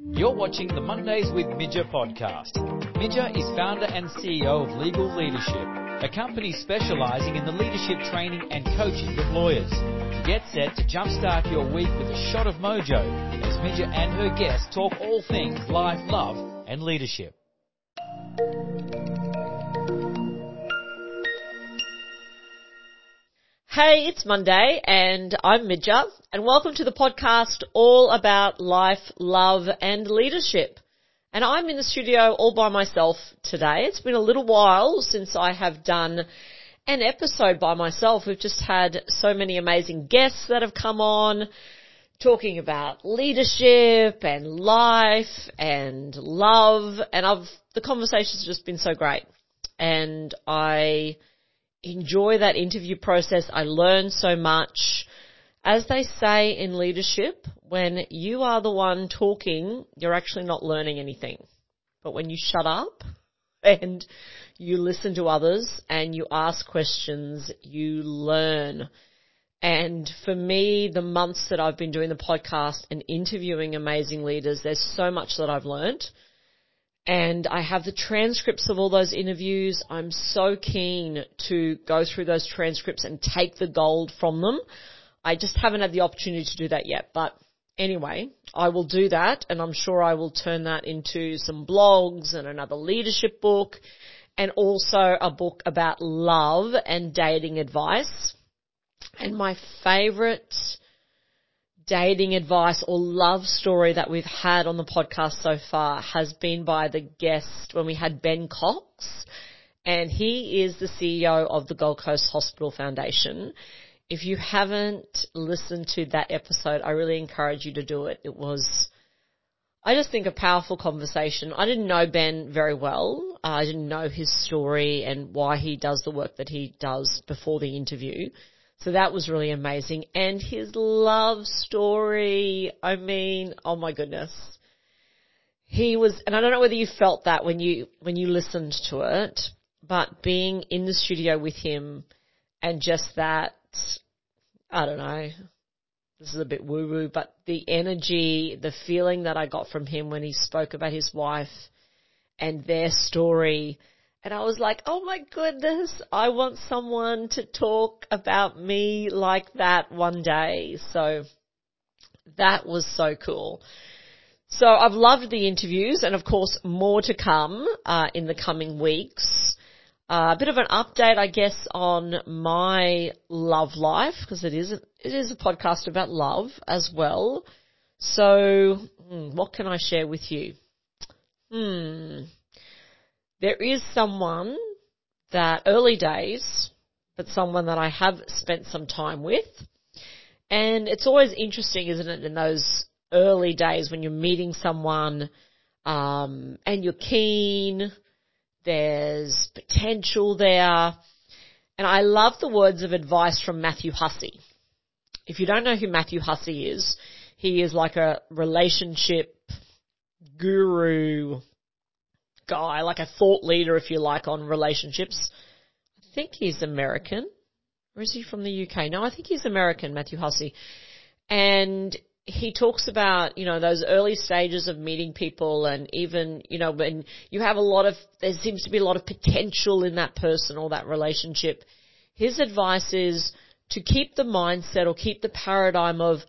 You're watching the Mondays with Midja podcast. Midja is founder and CEO of Legal Leadership, a company specializing in the leadership training and coaching of lawyers. Get set to jumpstart your week with a shot of mojo as Midja and her guests talk all things life, love, and leadership. Hey, it's Monday and I'm Midja and welcome to the podcast all about life, love and leadership. And I'm in the studio all by myself today. It's been a little while since I have done an episode by myself. We've just had so many amazing guests that have come on talking about leadership and life and love and I've, the conversation's just been so great. And I enjoy that interview process. I learn so much. As they say in leadership, when you are the one talking, you're actually not learning anything. But when you shut up and you listen to others and you ask questions, you learn. And for me, the months that I've been doing the podcast and interviewing amazing leaders, there's so much that I've learned and I have the transcripts of all those interviews. I'm so keen to go through those transcripts and take the gold from them. I just haven't had the opportunity to do that yet, but anyway, I will do that and I'm sure I will turn that into some blogs and another leadership book and also a book about love and dating advice. And my favorite dating advice or love story that we've had on the podcast so far has been by the guest when we had Ben Cox and he is the CEO of the Gold Coast Hospital Foundation. If you haven't listened to that episode, I really encourage you to do it. It was, I just think a powerful conversation. I didn't know Ben very well. I didn't know his story and why he does the work that he does before the interview. So that was really amazing. And his love story, I mean, oh my goodness. He was, and I don't know whether you felt that when you, when you listened to it, but being in the studio with him and just that, I don't know, this is a bit woo woo, but the energy, the feeling that I got from him when he spoke about his wife and their story, and I was like, oh my goodness, I want someone to talk about me like that one day. So that was so cool. So I've loved the interviews and of course more to come uh, in the coming weeks. Uh, a bit of an update, I guess, on my love life because it is it is a podcast about love as well. So, hmm, what can I share with you? Hmm there is someone that early days, but someone that I have spent some time with. And it's always interesting, isn't it, in those early days when you're meeting someone, um, and you're keen, there's potential there. And I love the words of advice from Matthew Hussey. If you don't know who Matthew Hussey is, he is like a relationship guru, guy, like a thought leader, if you like, on relationships. I think he's American. Or is he from the UK? No, I think he's American, Matthew Hussey. And he talks about, you know, those early stages of meeting people and even, you know, when you have a lot of, there seems to be a lot of potential in that person or that relationship. His advice is to keep the mindset or keep the paradigm of,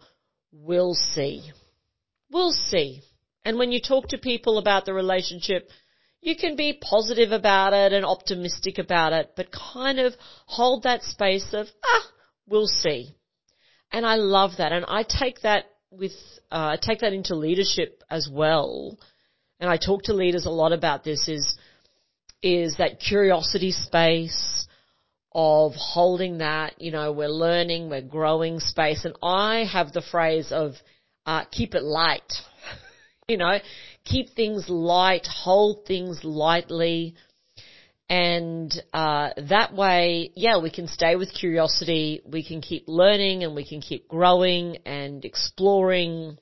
we'll see. We'll see. And when you talk to people about the relationship, you can be positive about it and optimistic about it, but kind of hold that space of, ah, we'll see. And I love that. And I take that with, uh, take that into leadership as well. And I talk to leaders a lot about this is, is that curiosity space of holding that, you know, we're learning, we're growing space. And I have the phrase of, uh, keep it light. you know, keep things light, hold things lightly. And uh, that way, yeah, we can stay with curiosity. We can keep learning and we can keep growing and exploring.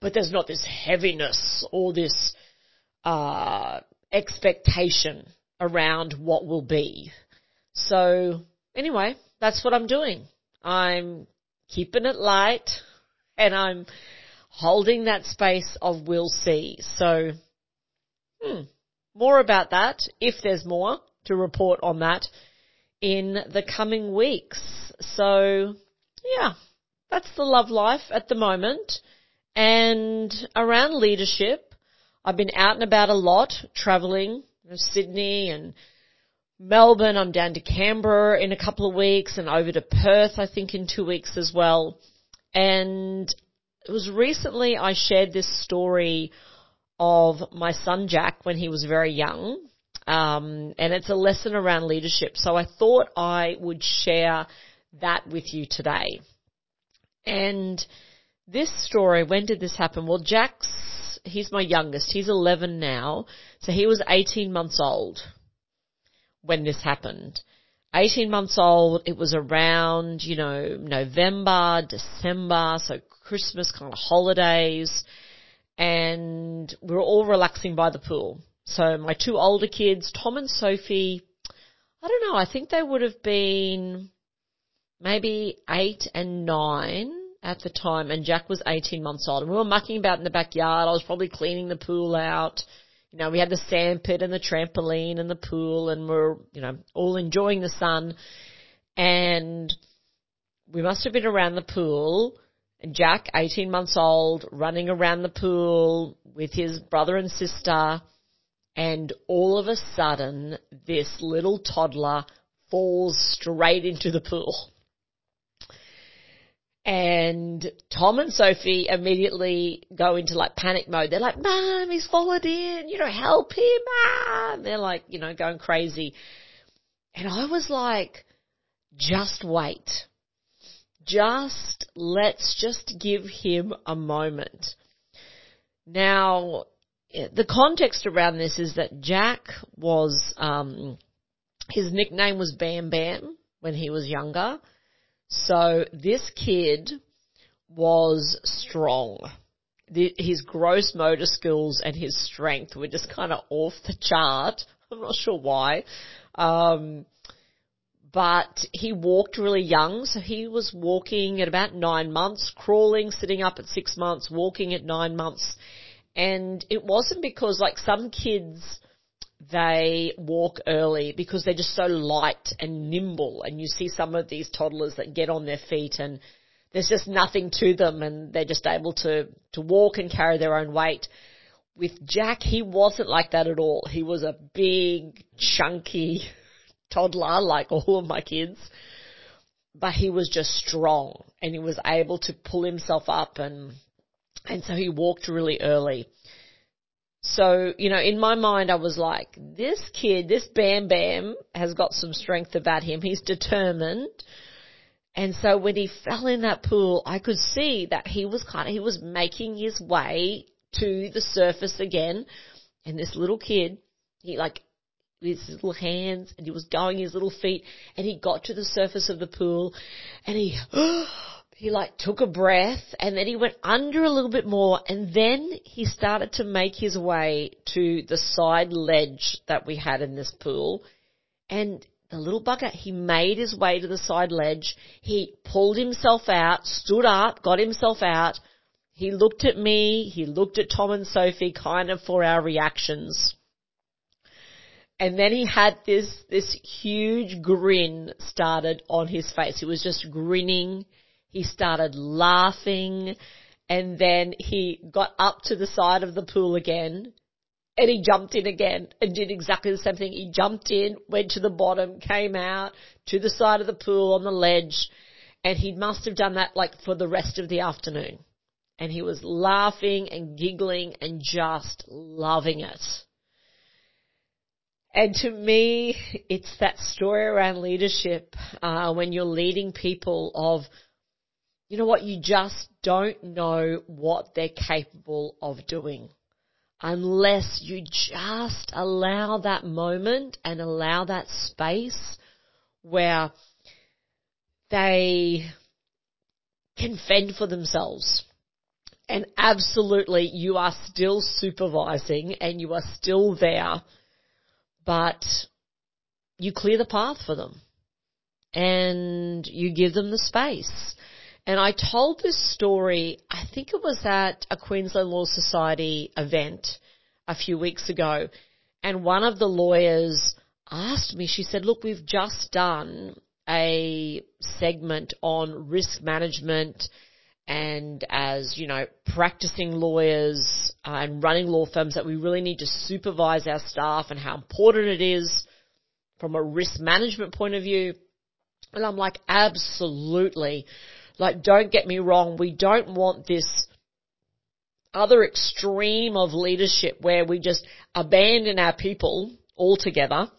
But there's not this heaviness or this uh, expectation around what will be. So anyway, that's what I'm doing. I'm keeping it light and I'm holding that space of we'll see. So, hmm, more about that if there's more to report on that in the coming weeks. So, yeah, that's the love life at the moment. And around leadership, I've been out and about a lot, traveling, Sydney and Melbourne. I'm down to Canberra in a couple of weeks and over to Perth, I think, in two weeks as well. And it was recently I shared this story of my son Jack when he was very young. Um, and it's a lesson around leadership. So I thought I would share that with you today. And this story, when did this happen? Well, Jack's, he's my youngest. He's 11 now. So he was 18 months old when this happened. 18 months old, it was around, you know, November, December, so Christmas kind of holidays, and we were all relaxing by the pool. So my two older kids, Tom and Sophie, I don't know, I think they would have been maybe eight and nine at the time, and Jack was 18 months old. And we were mucking about in the backyard. I was probably cleaning the pool out you know, we had the sand pit and the trampoline and the pool and we're, you know, all enjoying the sun. And we must have been around the pool Jack, 18 months old, running around the pool with his brother and sister. And all of a sudden, this little toddler falls straight into the pool. And Tom and Sophie immediately go into like panic mode. They're like, Mom, he's fallen in, you know, help him, Mom. They're like, you know, going crazy. And I was like, just wait. Just, let's just give him a moment. Now, the context around this is that Jack was, um, his nickname was Bam Bam when he was younger. So this kid was strong. The, his gross motor skills and his strength were just kind of off the chart. I'm not sure why. Um, but he walked really young, so he was walking at about nine months, crawling, sitting up at six months, walking at nine months. And it wasn't because like some kids, they walk early because they're just so light and nimble. And you see some of these toddlers that get on their feet and there's just nothing to them and they're just able to, to walk and carry their own weight. With Jack, he wasn't like that at all. He was a big, chunky toddler like all of my kids. But he was just strong and he was able to pull himself up and, and so he walked really early. So, you know, in my mind, I was like, this kid, this Bam Bam has got some strength about him. He's determined. And so when he fell in that pool, I could see that he was kind of, he was making his way to the surface again. And this little kid, he like, with his little hands and he was going his little feet and he got to the surface of the pool and he, he like took a breath and then he went under a little bit more and then he started to make his way to the side ledge that we had in this pool and the little bugger, he made his way to the side ledge. He pulled himself out, stood up, got himself out. He looked at me, he looked at Tom and Sophie kind of for our reactions. And then he had this, this huge grin started on his face. He was just grinning he started laughing and then he got up to the side of the pool again and he jumped in again and did exactly the same thing. He jumped in, went to the bottom, came out to the side of the pool on the ledge and he must have done that like for the rest of the afternoon. And he was laughing and giggling and just loving it. And to me, it's that story around leadership, uh, when you're leading people of you know what? You just don't know what they're capable of doing unless you just allow that moment and allow that space where they can fend for themselves. And absolutely, you are still supervising and you are still there, but you clear the path for them and you give them the space And I told this story, I think it was at a Queensland Law Society event a few weeks ago. And one of the lawyers asked me, she said, look, we've just done a segment on risk management and as, you know, practicing lawyers and running law firms that we really need to supervise our staff and how important it is from a risk management point of view. And I'm like, absolutely. Like, don't get me wrong. We don't want this other extreme of leadership where we just abandon our people altogether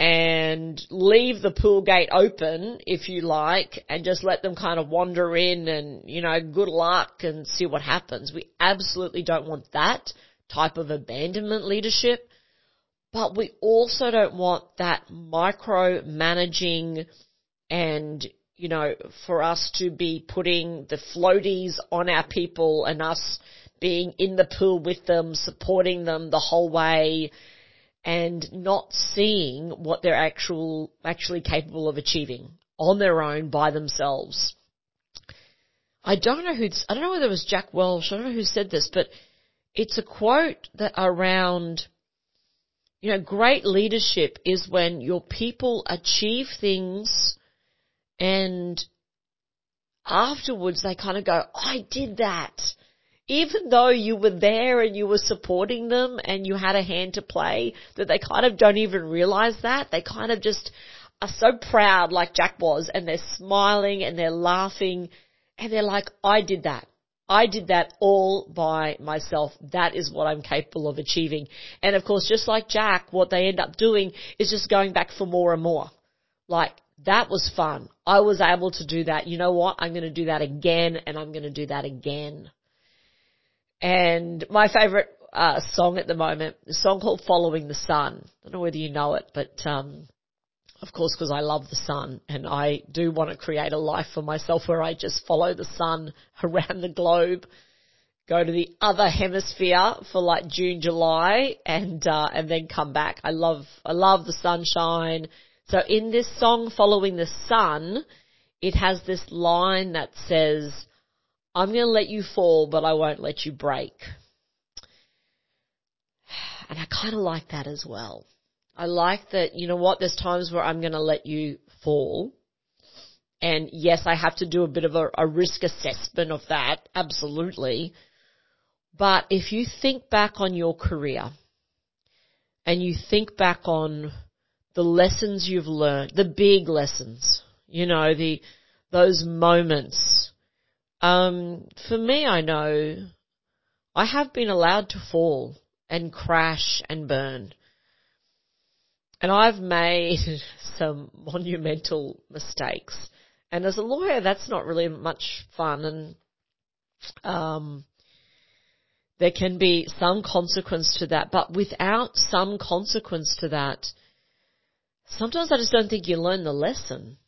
and leave the pool gate open, if you like, and just let them kind of wander in and, you know, good luck and see what happens. We absolutely don't want that type of abandonment leadership, but we also don't want that micromanaging and, you know, for us to be putting the floaties on our people and us being in the pool with them, supporting them the whole way, and not seeing what they're actual, actually capable of achieving on their own by themselves. I don't know who, I don't know whether it was Jack Welch, I don't know who said this, but it's a quote that around, you know, great leadership is when your people achieve things and afterwards they kind of go, I did that even though you were there and you were supporting them and you had a hand to play, that they kind of don't even realize that. They kind of just are so proud like Jack was and they're smiling and they're laughing and they're like, I did that. I did that all by myself. That is what I'm capable of achieving. And of course, just like Jack, what they end up doing is just going back for more and more. Like, that was fun. I was able to do that. You know what? I'm going to do that again and I'm going to do that again. And my favorite uh, song at the moment, a song called Following the Sun. I don't know whether you know it, but um, of course, because I love the sun and I do want to create a life for myself where I just follow the sun around the globe, go to the other hemisphere for like June, July, and uh, and then come back. I love I love the sunshine. So in this song, Following the Sun, it has this line that says, I'm going to let you fall, but I won't let you break. And I kind of like that as well. I like that, you know what, there's times where I'm going to let you fall. And yes, I have to do a bit of a, a risk assessment of that, absolutely. But if you think back on your career and you think back on the lessons you've learned, the big lessons, you know, the, those moments um, for me, I know I have been allowed to fall and crash and burn. And I've made some monumental mistakes. And as a lawyer, that's not really much fun. And, um, there can be some consequence to that, but without some consequence to that, sometimes I just don't think you learn the lesson.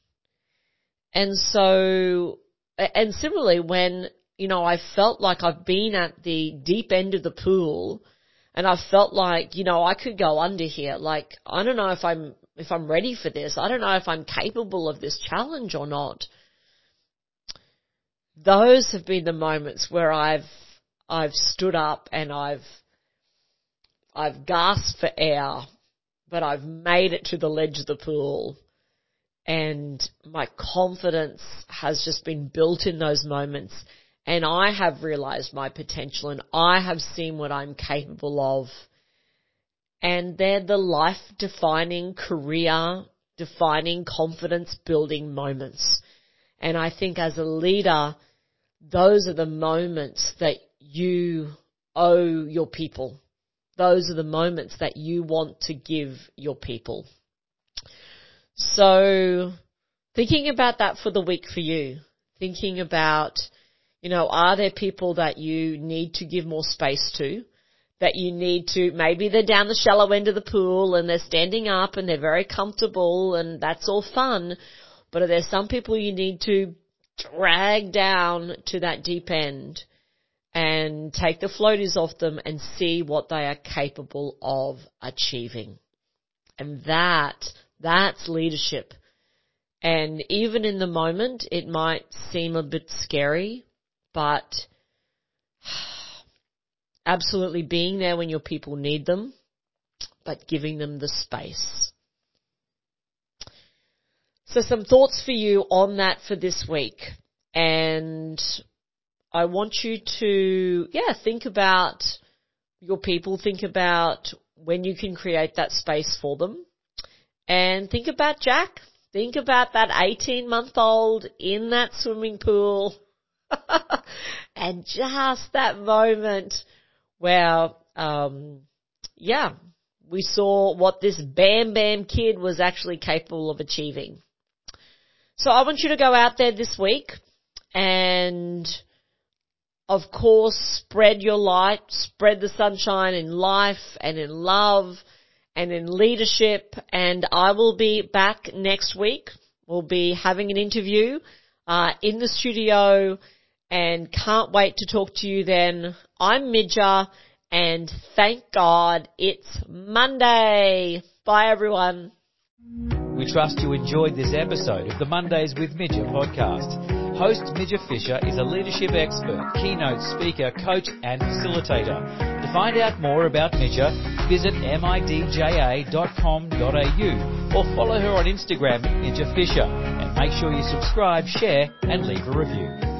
And so and similarly, when, you know, I felt like I've been at the deep end of the pool and I felt like, you know, I could go under here. Like, I don't know if I'm, if I'm ready for this. I don't know if I'm capable of this challenge or not. Those have been the moments where I've, I've stood up and I've, I've gasped for air, but I've made it to the ledge of the pool and my confidence has just been built in those moments and I have realized my potential and I have seen what I'm capable of. And they're the life defining, career defining, confidence building moments. And I think as a leader, those are the moments that you owe your people. Those are the moments that you want to give your people. So thinking about that for the week for you, thinking about, you know, are there people that you need to give more space to? That you need to, maybe they're down the shallow end of the pool and they're standing up and they're very comfortable and that's all fun. But are there some people you need to drag down to that deep end and take the floaties off them and see what they are capable of achieving? And that that's leadership. And even in the moment, it might seem a bit scary, but absolutely being there when your people need them, but giving them the space. So some thoughts for you on that for this week. And I want you to, yeah, think about your people, think about when you can create that space for them. And think about Jack. Think about that 18 month old in that swimming pool. and just that moment where, um, yeah, we saw what this Bam Bam kid was actually capable of achieving. So I want you to go out there this week and of course spread your light, spread the sunshine in life and in love and in leadership and I will be back next week. We'll be having an interview uh, in the studio and can't wait to talk to you then. I'm Midja and thank God it's Monday. Bye everyone. We trust you enjoyed this episode of the Mondays with Midja podcast. Host Midja Fisher is a leadership expert, keynote speaker, coach, and facilitator. To find out more about Midja, visit midja.com.au or follow her on Instagram at Midja Fisher. And make sure you subscribe, share, and leave a review.